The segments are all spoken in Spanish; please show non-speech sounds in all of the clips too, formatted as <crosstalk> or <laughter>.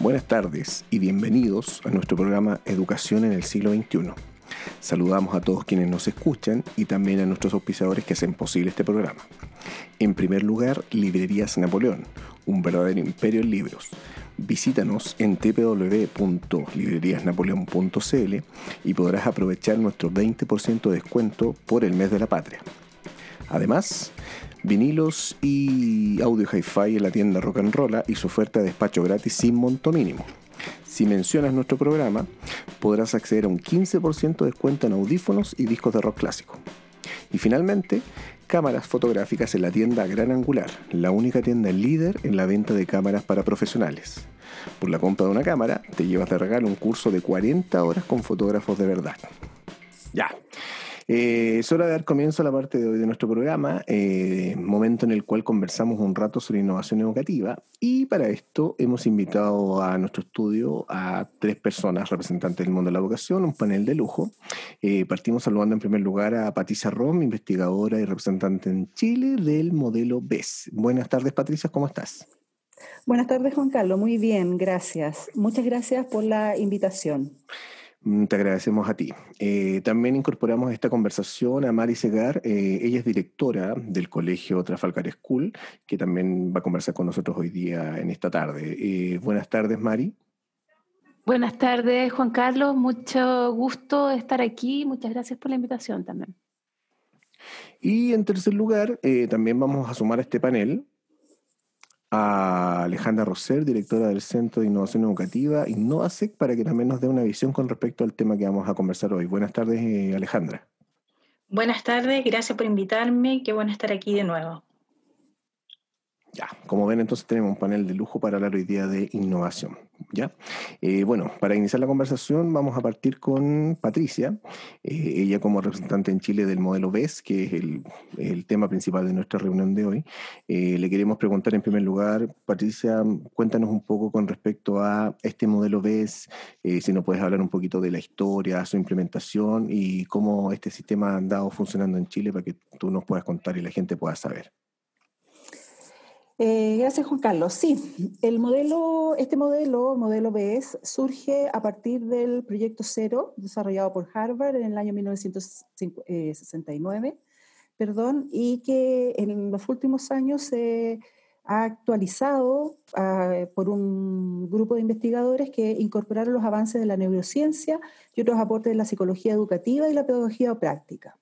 Buenas tardes y bienvenidos a nuestro programa Educación en el siglo XXI. Saludamos a todos quienes nos escuchan y también a nuestros auspiciadores que hacen posible este programa. En primer lugar, Librerías Napoleón, un verdadero imperio en libros. Visítanos en www.libreriasnapoleon.cl y podrás aprovechar nuestro 20% de descuento por el mes de la patria. Además, vinilos y audio hi-fi en la tienda Rock and Rolla y su oferta de despacho gratis sin monto mínimo. Si mencionas nuestro programa, podrás acceder a un 15% de descuento en audífonos y discos de rock clásico. Y finalmente, cámaras fotográficas en la tienda Gran Angular, la única tienda líder en la venta de cámaras para profesionales. Por la compra de una cámara, te llevas de regalo un curso de 40 horas con fotógrafos de verdad. Ya, eh, es hora de dar comienzo a la parte de hoy de nuestro programa, eh, momento en el cual conversamos un rato sobre innovación educativa y para esto hemos invitado a nuestro estudio a tres personas representantes del mundo de la educación, un panel de lujo. Eh, partimos saludando en primer lugar a Patricia Rom, investigadora y representante en Chile del modelo BES. Buenas tardes Patricia, ¿cómo estás? Buenas tardes Juan Carlos, muy bien, gracias. Muchas gracias por la invitación. Mm, te agradecemos a ti. Eh, también incorporamos a esta conversación a Mari Segar. Eh, ella es directora del colegio Trafalgar School, que también va a conversar con nosotros hoy día en esta tarde. Eh, buenas tardes, Mari. Buenas tardes, Juan Carlos. Mucho gusto estar aquí. Muchas gracias por la invitación también. Y en tercer lugar, también vamos a sumar a este panel a Alejandra Roser, directora del Centro de Innovación Educativa Innovasec, para que también nos dé una visión con respecto al tema que vamos a conversar hoy. Buenas tardes, eh, Alejandra. Buenas tardes, gracias por invitarme, qué bueno estar aquí de nuevo. Ya, como ven, entonces tenemos un panel de lujo para hablar hoy día de innovación. ¿ya? Eh, bueno, para iniciar la conversación vamos a partir con Patricia, eh, ella como representante en Chile del modelo BES, que es el, tema principal de nuestra reunión de hoy. Eh, le queremos preguntar en primer lugar, Patricia, cuéntanos un poco con respecto a este modelo BES, si nos puedes hablar un poquito de la historia, su implementación y cómo este sistema ha andado funcionando en Chile para que tú nos puedas contar y la gente pueda saber. Eh, gracias, Juan Carlos. Sí, el modelo, este modelo, modelo BES, surge a partir del proyecto Cero, desarrollado por Harvard en el año 1969, perdón, y que en los últimos años se ha actualizado ah, por un grupo de investigadores que incorporaron los avances de la neurociencia y otros aportes de la psicología educativa y la pedagogía práctica.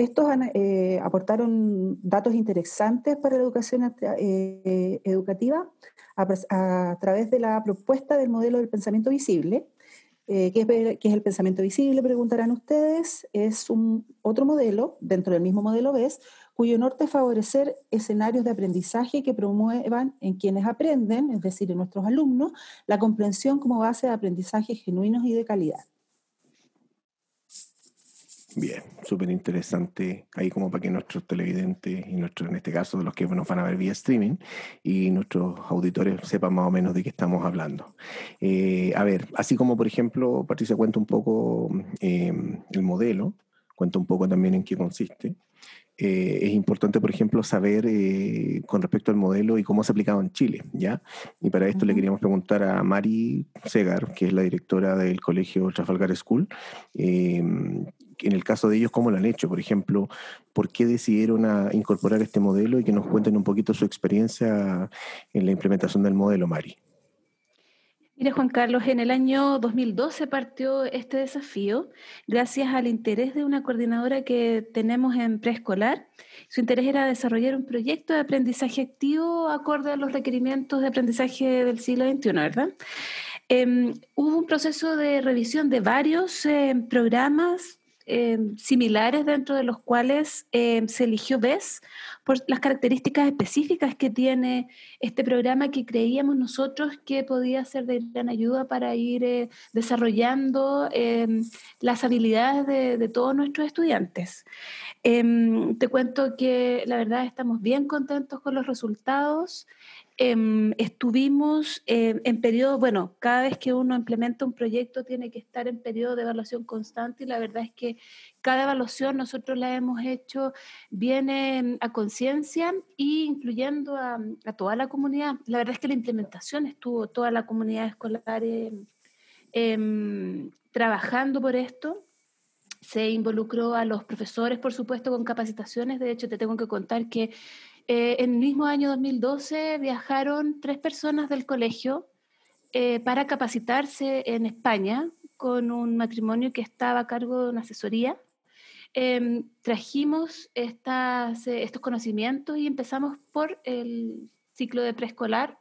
Estos eh, aportaron datos interesantes para la educación eh, educativa a, través de la propuesta del modelo del pensamiento visible. Eh, ¿qué, es, el pensamiento visible? Preguntarán ustedes. Es otro modelo, dentro del mismo modelo BES, cuyo norte es favorecer escenarios de aprendizaje que promuevan en quienes aprenden, es decir, en nuestros alumnos, la comprensión como base de aprendizaje genuinos y de calidad. Bien, súper interesante. Ahí como para que nuestros televidentes y nuestros, en este caso, de los que nos van a ver vía streaming y nuestros auditores sepan más o menos de qué estamos hablando. Eh, a ver, así como por ejemplo, Patricia cuenta un poco em, el modelo, cuenta un poco también en qué consiste. Eh, es importante, por ejemplo, saber eh, con respecto al modelo y cómo se ha aplicado en Chile, ¿ya? Y para esto le queríamos preguntar a Mari Segar, que es la directora del Colegio Trafalgar School, em, en el caso de ellos, cómo lo han hecho, por ejemplo, por qué decidieron incorporar este modelo y que nos cuenten un poquito su experiencia en la implementación del modelo, Mari. Mire, Juan Carlos, en el año 2012 partió este desafío gracias al interés de una coordinadora que tenemos en preescolar. Su interés era desarrollar un proyecto de aprendizaje activo acorde a los requerimientos de aprendizaje del siglo XXI, ¿verdad? Em, hubo un proceso de revisión de varios eh, programas Em, similares dentro de los cuales em, se eligió BES por las características específicas que tiene este programa que creíamos nosotros que podía ser de gran ayuda para ir eh, desarrollando em, las habilidades de, de, todos nuestros estudiantes. te cuento que la verdad estamos bien contentos con los resultados. Em, estuvimos eh, en periodo, bueno, cada vez que uno implementa un proyecto tiene que estar en periodo de evaluación constante y la verdad es que cada evaluación nosotros la hemos hecho bien em, a conciencia y incluyendo a, toda la comunidad. La verdad es que la implementación estuvo toda la comunidad escolar em, trabajando por esto se involucró a los profesores, por supuesto, con capacitaciones. De hecho, te tengo que contar que eh, en el mismo año 2012 viajaron tres personas del colegio eh, para capacitarse en España con un matrimonio que estaba a cargo de una asesoría. Em, trajimos eh, estos conocimientos y empezamos por el ciclo de preescolar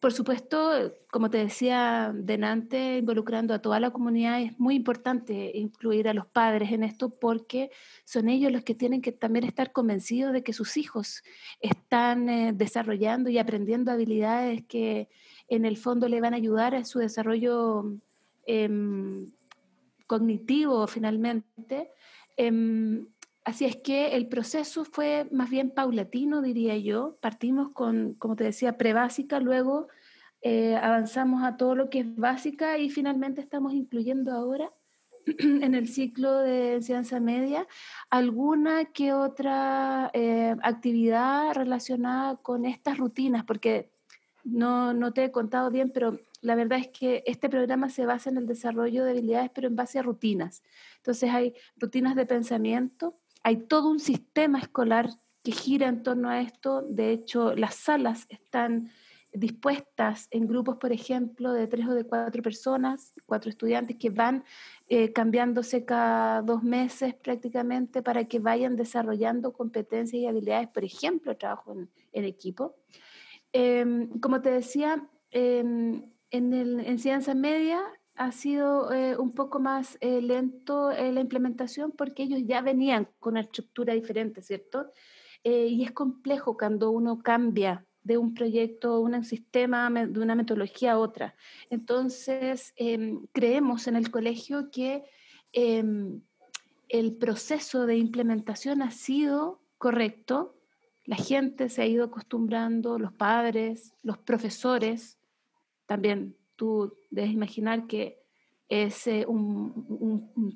por supuesto, como te decía delante, involucrando a toda la comunidad, es muy importante incluir a los padres en esto porque son ellos los que tienen que también estar convencidos de que sus hijos están eh, desarrollando y aprendiendo habilidades que en el fondo le van a ayudar a su desarrollo em, cognitivo finalmente. Em, Así es que el proceso fue más bien paulatino, diría yo. Partimos con, como te decía, prebásica, luego eh, avanzamos a todo lo que es básica y finalmente estamos incluyendo ahora <clears throat> en el ciclo de enseñanza media alguna que otra eh, actividad relacionada con estas rutinas, porque no, no te he contado bien, pero la verdad es que este programa se basa en el desarrollo de habilidades, pero en base a rutinas. Entonces hay rutinas de pensamiento, hay todo un sistema escolar que gira en torno a esto. De hecho, las salas están dispuestas en grupos, por ejemplo, de tres o de cuatro personas, cuatro estudiantes que van eh, cambiándose cada dos meses prácticamente para que vayan desarrollando competencias y habilidades, por ejemplo, trabajo en, equipo. Em, como te decía, em, en, el, en ciencia media ha sido eh, un poco más eh, lento eh, la implementación porque ellos ya venían con una estructura diferente, ¿cierto? y es complejo cuando uno cambia de un proyecto, un sistema, de una metodología a otra. Entonces, em, creemos en el colegio que em, el proceso de implementación ha sido correcto, la gente se ha ido acostumbrando, los padres, los profesores, también tú debes imaginar que es eh,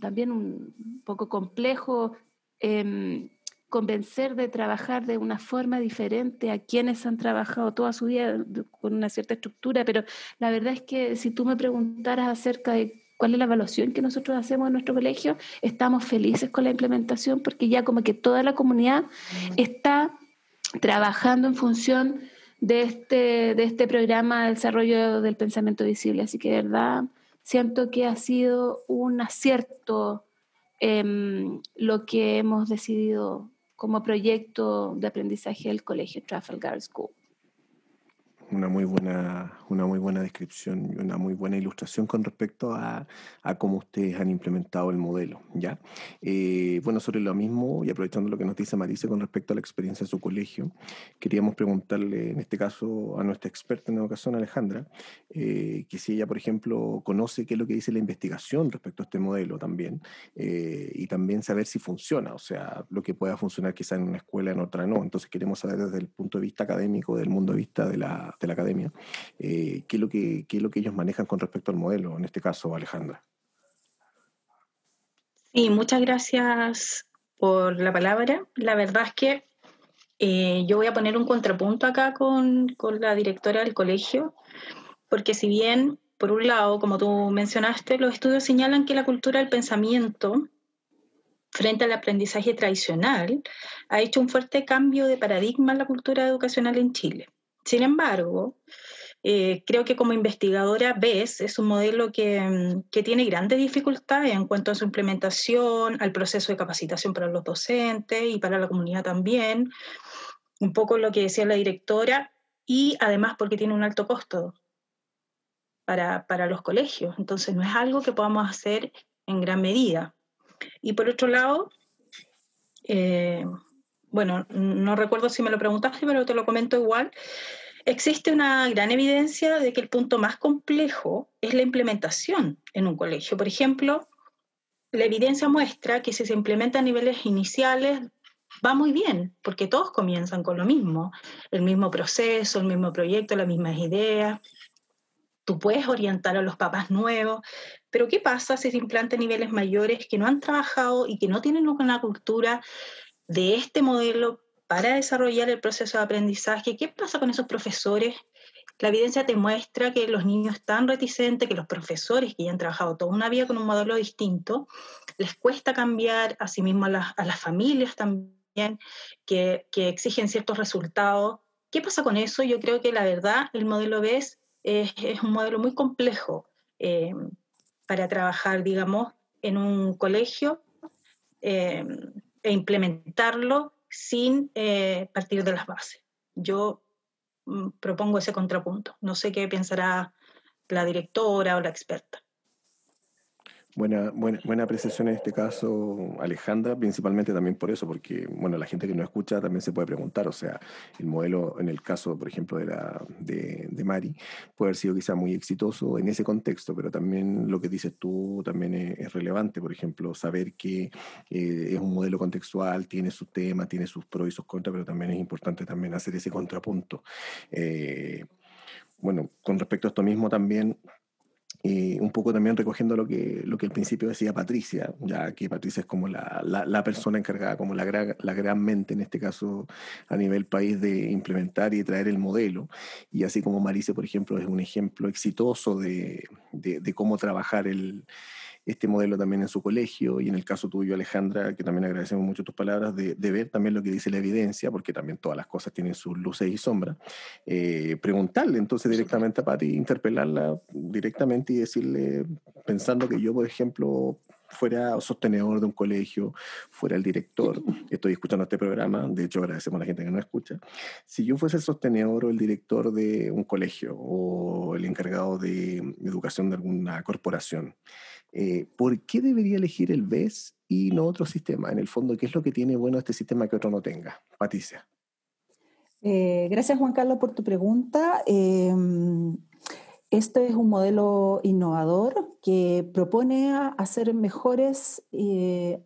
también un poco complejo em, convencer de trabajar de una forma diferente a quienes han trabajado toda su vida con una cierta estructura, pero la verdad es que si tú me preguntaras acerca de cuál es la evaluación que nosotros hacemos en nuestro colegio, estamos felices con la implementación porque ya como que toda la comunidad está trabajando en función de este, de este programa de desarrollo del pensamiento visible. Así que de verdad siento que ha sido un acierto em, lo que hemos decidido como proyecto de aprendizaje del colegio Trafalgar School una muy buena, una muy buena descripción y una muy buena ilustración con respecto a, a cómo ustedes han implementado el modelo. ¿ya? Eh, bueno, sobre lo mismo, y aprovechando lo que nos dice Marisa con respecto a la experiencia de su colegio, queríamos preguntarle, en este caso, a nuestra experta en educación, Alejandra, eh, que si ella, por ejemplo, conoce qué es lo que dice la investigación respecto a este modelo también, eh, y también saber si funciona, o sea, lo que pueda funcionar quizá en una escuela, en otra no. Entonces queremos saber desde el punto de vista académico, del mundo de vista de la de la academia, eh, ¿qué, es lo que, es lo que ellos manejan con respecto al modelo, en este caso, Alejandra? Sí, muchas gracias por la palabra. La verdad es que eh, yo voy a poner un contrapunto acá con, con la directora del colegio, porque si bien, por un lado, como tú mencionaste, los estudios señalan que la cultura del pensamiento frente al aprendizaje tradicional, ha hecho un fuerte cambio de paradigma en la cultura educacional en Chile. Sin embargo, eh, creo que como investigadora ves, es un modelo mm, que, tiene grandes dificultades en cuanto a su implementación, al proceso de capacitación para los docentes y para la comunidad también, un poco lo que decía la directora, y además porque tiene un alto costo para, los colegios, entonces no es algo que podamos hacer en gran medida. Y por otro lado, eh, bueno, no recuerdo si me lo preguntaste, pero te lo comento igual, existe una gran evidencia de que el punto más complejo es la implementación en un colegio. Por ejemplo, la evidencia muestra que si se implementa a niveles iniciales va muy bien, porque todos comienzan con lo mismo, el mismo proceso, el mismo proyecto, las mismas ideas. Tú puedes orientar a los papás nuevos, pero ¿qué pasa si se implantan niveles mayores que no han trabajado y que no tienen una cultura de este modelo para desarrollar el proceso de aprendizaje? ¿Qué pasa con esos profesores la evidencia te muestra que los niños están reticentes, que los profesores que ya han trabajado toda una vida con un modelo distinto, les cuesta cambiar, asimismo a, a las familias también, que, exigen ciertos resultados. ¿Qué pasa con eso? Yo creo que la verdad, el modelo BES es, un modelo muy complejo eh, para trabajar, digamos, en un colegio eh, e implementarlo sin eh, partir de las bases. Yo Mm, propongo ese contrapunto. No sé qué pensará la directora o la experta. Buena, buena, buena apreciación en este caso, Alejandra, principalmente también por eso, porque bueno, la gente que no escucha también se puede preguntar, o sea, el modelo en el caso, por ejemplo, de, la, de, de Mari, puede haber sido quizá muy exitoso en ese contexto, pero también lo que dices tú también es, relevante, por ejemplo, saber que eh, es un modelo contextual, tiene sus temas, tiene sus pros y sus contras, pero también es importante también hacer ese contrapunto. Eh, bueno, con respecto a esto mismo también, un poco también recogiendo lo que, lo que al principio decía Patricia, ya que Patricia es como la, la, persona encargada, como la gran, la gran mente en este caso a nivel país de implementar y traer el modelo. Y así como Marice, por ejemplo, es un ejemplo exitoso de, de cómo trabajar el, este modelo también en su colegio y en el caso tuyo, Alejandra, que también agradecemos mucho tus palabras, de, ver también lo que dice la evidencia, porque también todas las cosas tienen sus luces y sombras, eh, preguntarle entonces directamente a Patti, interpelarla directamente y decirle, pensando que yo, por ejemplo, fuera sostenedor de un colegio, fuera el director, estoy escuchando este programa, de hecho agradecemos a la gente que no escucha, si yo fuese el sostenedor o el director de un colegio o el encargado de educación de alguna corporación, eh, ¿por qué debería elegir el BES y no otro sistema? En el fondo, ¿qué es lo que tiene bueno este sistema que otro no tenga? Patricia. Eh, gracias, Juan Carlos, por tu pregunta. Em, este es un modelo innovador que propone hacer mejores, eh,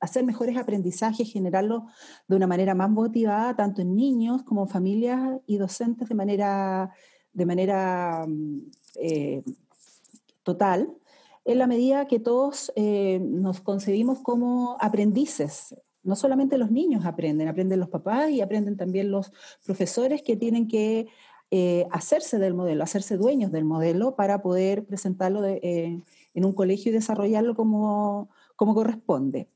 hacer mejores aprendizajes, generarlo de una manera más motivada, tanto en niños como en familias y docentes de manera, de manera mm, total en la medida que todos eh, nos concebimos como aprendices. No solamente los niños aprenden, aprenden los papás y aprenden también los profesores que tienen que eh, hacerse del modelo, hacerse dueños del modelo para poder presentarlo eh, en un colegio y desarrollarlo como, como corresponde.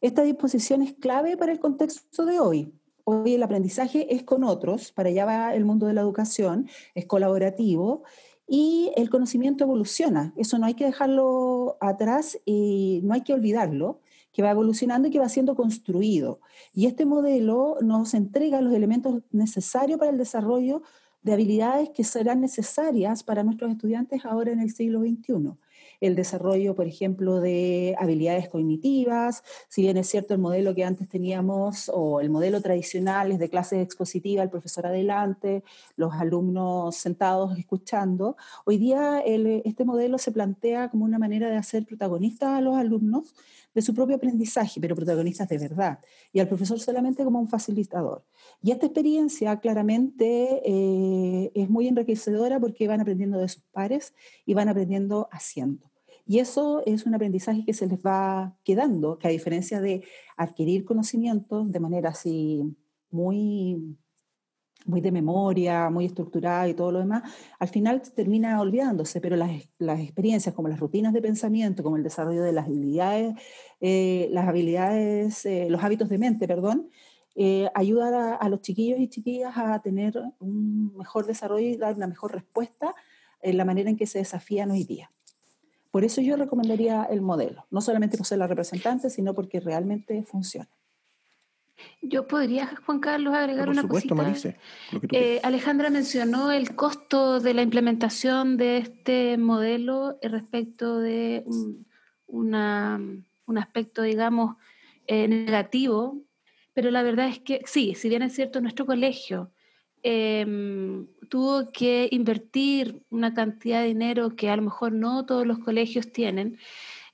Esta disposición es clave para el contexto de hoy. Hoy el aprendizaje es con otros, para allá va el mundo de la educación, es colaborativo y el conocimiento evoluciona. Eso no hay que dejarlo atrás y no hay que olvidarlo, que va evolucionando y que va siendo construido. Y este modelo nos entrega los elementos necesarios para el desarrollo de habilidades que serán necesarias para nuestros estudiantes ahora en el siglo XXI el desarrollo, por ejemplo, de habilidades cognitivas, si bien es cierto el modelo que antes teníamos o el modelo tradicional es de clase expositiva, el profesor adelante, los alumnos sentados escuchando, hoy día este modelo se plantea como una manera de hacer protagonistas a los alumnos de su propio aprendizaje, pero protagonistas de verdad, y al profesor solamente como un facilitador. Y esta experiencia claramente eh, es muy enriquecedora porque van aprendiendo de sus pares y van aprendiendo haciendo. Y eso es un aprendizaje que se les va quedando, que a diferencia de adquirir conocimientos de manera así muy, muy de memoria, muy estructurada y todo lo demás, al final termina olvidándose, pero las, experiencias como las rutinas de pensamiento, como el desarrollo de las habilidades, eh, las habilidades, eh, los hábitos de mente, perdón, eh, ayudan a, a, los chiquillos y chiquillas a tener un mejor desarrollo y dar una mejor respuesta en la manera en que se desafían hoy día. Por eso yo recomendaría el modelo, no solamente por ser la representante, sino porque realmente funciona. Yo podría, Juan Carlos, agregar una cosita. Marice, eh, Alejandra mencionó el costo de la implementación de este modelo respecto de un, un aspecto, digamos, eh, negativo, pero la verdad es que sí, si bien es cierto, nuestro colegio Em, tuvo que invertir una cantidad de dinero que a lo mejor no todos los colegios tienen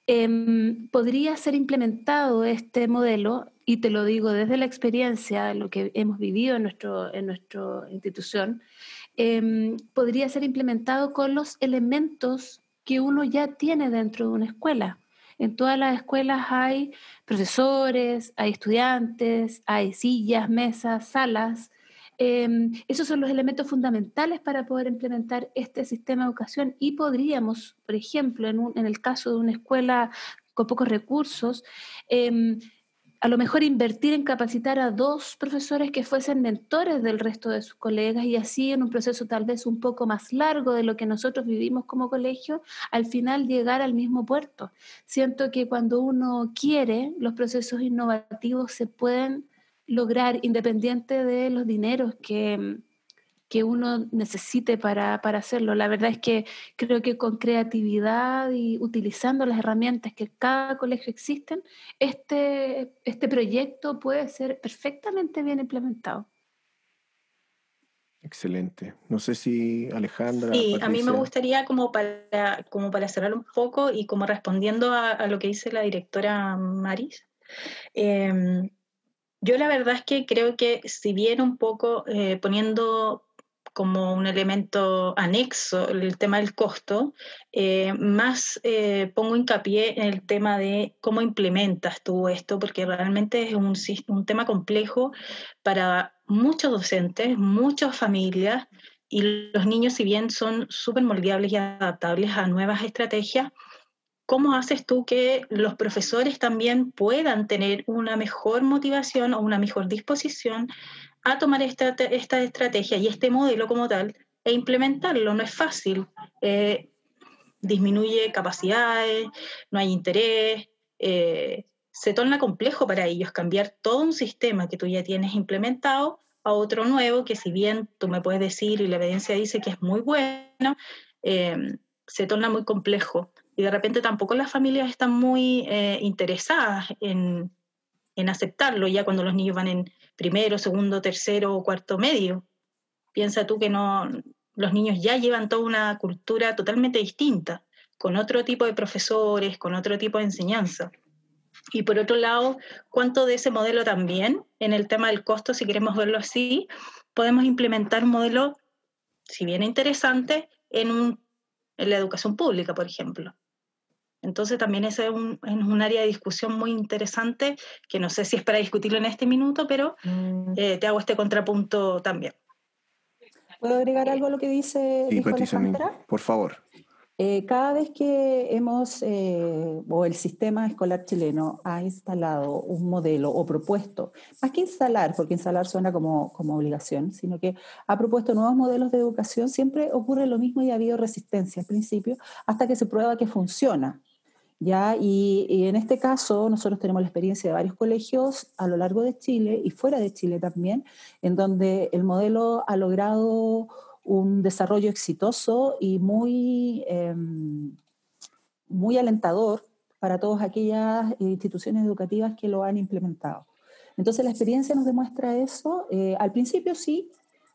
Em, podría ser implementado este modelo, y te lo digo desde la experiencia, lo que hemos vivido en, nuestro, en nuestra institución, em, podría ser implementado con los elementos que uno ya tiene dentro de una escuela. En todas las escuelas hay profesores, hay estudiantes, hay sillas, mesas, salas, Em, esos son los elementos fundamentales para poder implementar este sistema de educación y podríamos, por ejemplo, en, el caso de una escuela con pocos recursos, em, a lo mejor invertir en capacitar a dos profesores que fuesen mentores del resto de sus colegas y así en un proceso tal vez un poco más largo de lo que nosotros vivimos como colegio, al final llegar al mismo puerto. Siento que cuando uno quiere, los procesos innovativos se pueden lograr independiente de los dineros que, que uno necesite para, hacerlo. La verdad es que creo que con creatividad y utilizando las herramientas que cada colegio existen, este, este proyecto puede ser perfectamente bien implementado. Excelente. No sé si Alejandra. Sí, a mí me gustaría como para, como para cerrar un poco y como respondiendo a, lo que dice la directora Maris, em, yo la verdad es que creo que si bien un poco eh, poniendo como un elemento anexo el tema del costo, eh, más eh, pongo hincapié en el tema de cómo implementas tú esto, porque realmente es un, un tema complejo para muchos docentes, muchas familias, y los niños, si bien son súper moldeables y adaptables a nuevas estrategias, ¿Cómo haces tú que los profesores también puedan tener una mejor motivación o una mejor disposición a tomar esta, esta estrategia y este modelo como tal e implementarlo? No es fácil. Eh, disminuye capacidades, no hay interés, eh, se torna complejo para ellos cambiar todo un sistema que tú ya tienes implementado a otro nuevo, que si bien tú me puedes decir y la evidencia dice que es muy bueno, eh, se torna muy complejo y de repente tampoco las familias están muy eh, interesadas en, aceptarlo ya cuando los niños van en primero, segundo, tercero o cuarto medio. Piensa tú que no, los niños ya llevan toda una cultura totalmente distinta, con otro tipo de profesores, con otro tipo de enseñanza. Y por otro lado, ¿cuánto de ese modelo también, en el tema del costo, si queremos verlo así, podemos implementar un modelo, si bien interesante, en, en la educación pública, por ejemplo? Entonces también ese es un, área de discusión muy interesante, que no sé si es para discutirlo en este minuto, pero mm. eh, te hago este contrapunto también. ¿Puedo agregar algo a lo que dice sí, Alejandra? Por favor. Eh, cada vez que hemos, eh, o el sistema escolar chileno ha instalado un modelo o propuesto, más que instalar, porque instalar suena como, como obligación, sino que ha propuesto nuevos modelos de educación, siempre ocurre lo mismo y ha habido resistencia al principio, hasta que se prueba que funciona. ¿Ya? Y, en este caso nosotros tenemos la experiencia de varios colegios a lo largo de Chile y fuera de Chile también, en donde el modelo ha logrado un desarrollo exitoso y muy, em, muy alentador para todas aquellas instituciones educativas que lo han implementado. Entonces la experiencia nos demuestra eso. Eh, al principio sí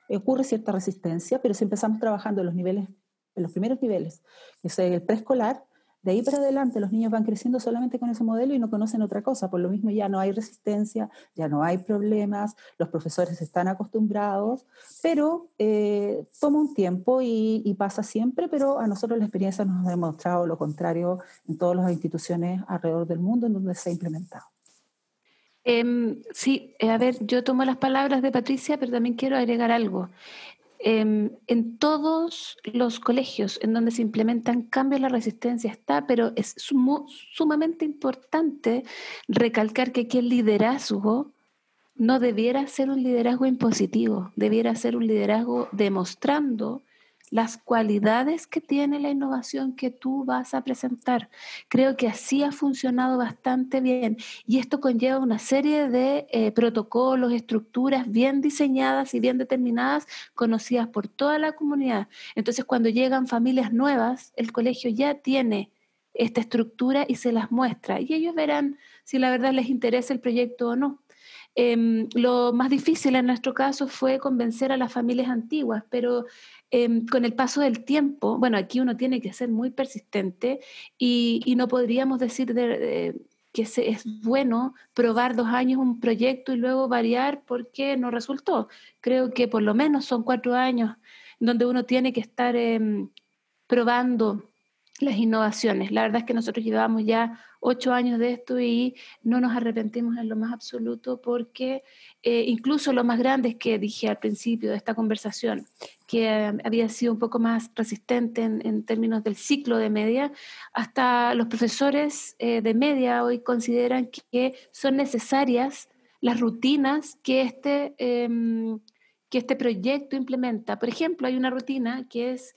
ocurre cierta resistencia, pero si empezamos trabajando en los niveles, en los primeros niveles, que es el preescolar, de ahí para adelante los niños van creciendo solamente con ese modelo y no conocen otra cosa. Por lo mismo ya no hay resistencia, ya no hay problemas, los profesores están acostumbrados, pero eh, toma un tiempo y, pasa siempre, pero a nosotros la experiencia nos ha demostrado lo contrario en todas las instituciones alrededor del mundo en donde se ha implementado. Em, sí, a ver, yo tomo las palabras de Patricia, pero también quiero agregar algo. Em, en todos los colegios en donde se implementan cambios la resistencia está, pero es sumamente importante recalcar que el liderazgo no debiera ser un liderazgo impositivo, debiera ser un liderazgo demostrando las cualidades que tiene la innovación que tú vas a presentar. Creo que así ha funcionado bastante bien y esto conlleva una serie de eh, protocolos, estructuras bien diseñadas y bien determinadas, conocidas por toda la comunidad. Entonces, cuando llegan familias nuevas, el colegio ya tiene esta estructura y se las muestra y ellos verán si la verdad les interesa el proyecto o no. Em, lo más difícil en nuestro caso fue convencer a las familias antiguas, pero em, con el paso del tiempo, bueno, aquí uno tiene que ser muy persistente y, no podríamos decir que es bueno probar dos años un proyecto y luego variar porque no resultó. Creo que por lo menos son cuatro años donde uno tiene que estar em, probando las innovaciones. La verdad es que nosotros llevamos ya ocho años de esto y no nos arrepentimos en lo más absoluto porque eh, incluso lo más grandes que dije al principio de esta conversación, que eh, había sido un poco más resistente en, términos del ciclo de media, hasta los profesores eh, de media hoy consideran que son necesarias las rutinas que este, em, que este proyecto implementa. Por ejemplo, hay una rutina que es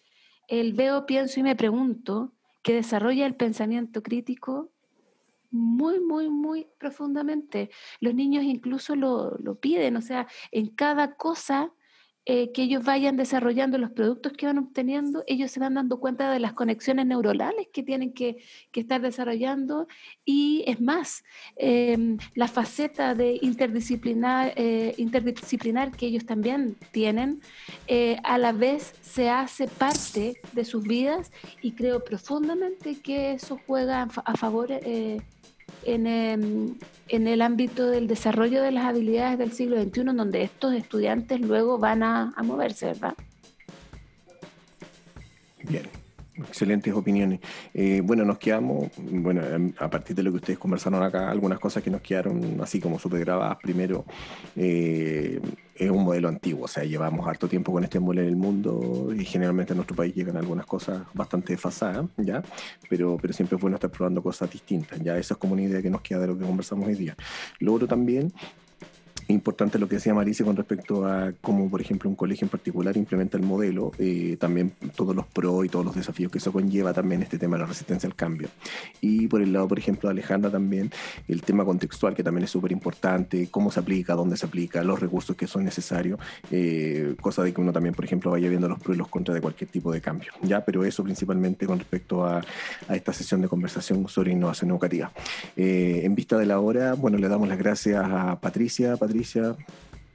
el veo, pienso y me pregunto, que desarrolla el pensamiento crítico muy, muy, muy profundamente. Los niños incluso lo, lo piden, o sea, en cada cosa eh, que ellos vayan desarrollando los productos que van obteniendo, ellos se van dando cuenta de las conexiones neuronales que tienen que, estar desarrollando. Y es más, em, la faceta de interdisciplinar, eh, interdisciplinar que ellos también tienen, eh, a la vez se hace parte de sus vidas y creo profundamente que eso juega a favor Em, en, el ámbito del desarrollo de las habilidades del siglo XXI, donde estos estudiantes luego van a, a moverse, ¿verdad? Bien. Excelentes opiniones. Eh, bueno, nos quedamos, bueno, a partir de lo que ustedes conversaron acá, algunas cosas que nos quedaron así como súper grabadas. Primero, eh, es un modelo antiguo, o sea, llevamos harto tiempo con este modelo en el mundo y generalmente en nuestro país llegan algunas cosas bastante desfasadas, ¿ya? Pero, pero siempre es bueno estar probando cosas distintas, ¿ya? Esa es como una idea que nos queda de lo que conversamos hoy día. Lo otro también importante lo que decía Marisa con respecto a cómo, por ejemplo, un colegio en particular implementa el modelo, eh, también todos los pros y todos los desafíos que eso conlleva también este tema de la resistencia al cambio. Y por el lado, por ejemplo, de Alejandra también, el tema contextual, que también es súper importante, cómo se aplica, dónde se aplica, los recursos que son necesarios, eh, cosa de que uno también, por ejemplo, vaya viendo los pros y los contras de cualquier tipo de cambio. ¿ya? Pero eso principalmente con respecto a, a esta sesión de conversación sobre innovación educativa. Eh, en vista de la hora, bueno, le damos las gracias a Patricia. Patricia Patricia,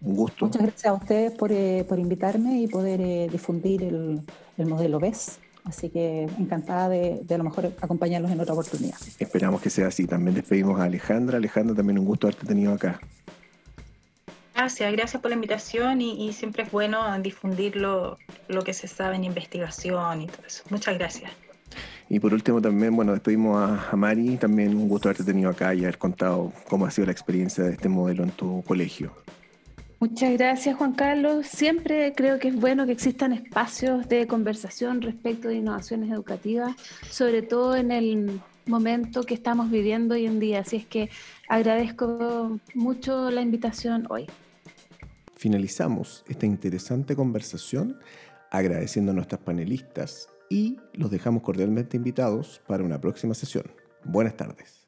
un gusto. Muchas gracias a ustedes por, eh, por invitarme y poder eh, difundir el, el, modelo BES. Así que encantada de, de, a lo mejor acompañarlos en otra oportunidad. Esperamos que sea así. También despedimos a Alejandra. Alejandra, también un gusto haberte tenido acá. Gracias, gracias por la invitación y, y siempre es bueno difundir lo, lo que se sabe en investigación y todo eso. Muchas gracias. Y por último también, bueno, despedimos a, Mari, también un gusto haberte tenido acá y haber contado cómo ha sido la experiencia de este modelo en tu colegio. Muchas gracias Juan Carlos. Siempre creo que es bueno que existan espacios de conversación respecto de innovaciones educativas, sobre todo en el momento que estamos viviendo hoy en día. Así es que agradezco mucho la invitación hoy. Finalizamos esta interesante conversación agradeciendo a nuestras panelistas y los dejamos cordialmente invitados para una próxima sesión. Buenas tardes.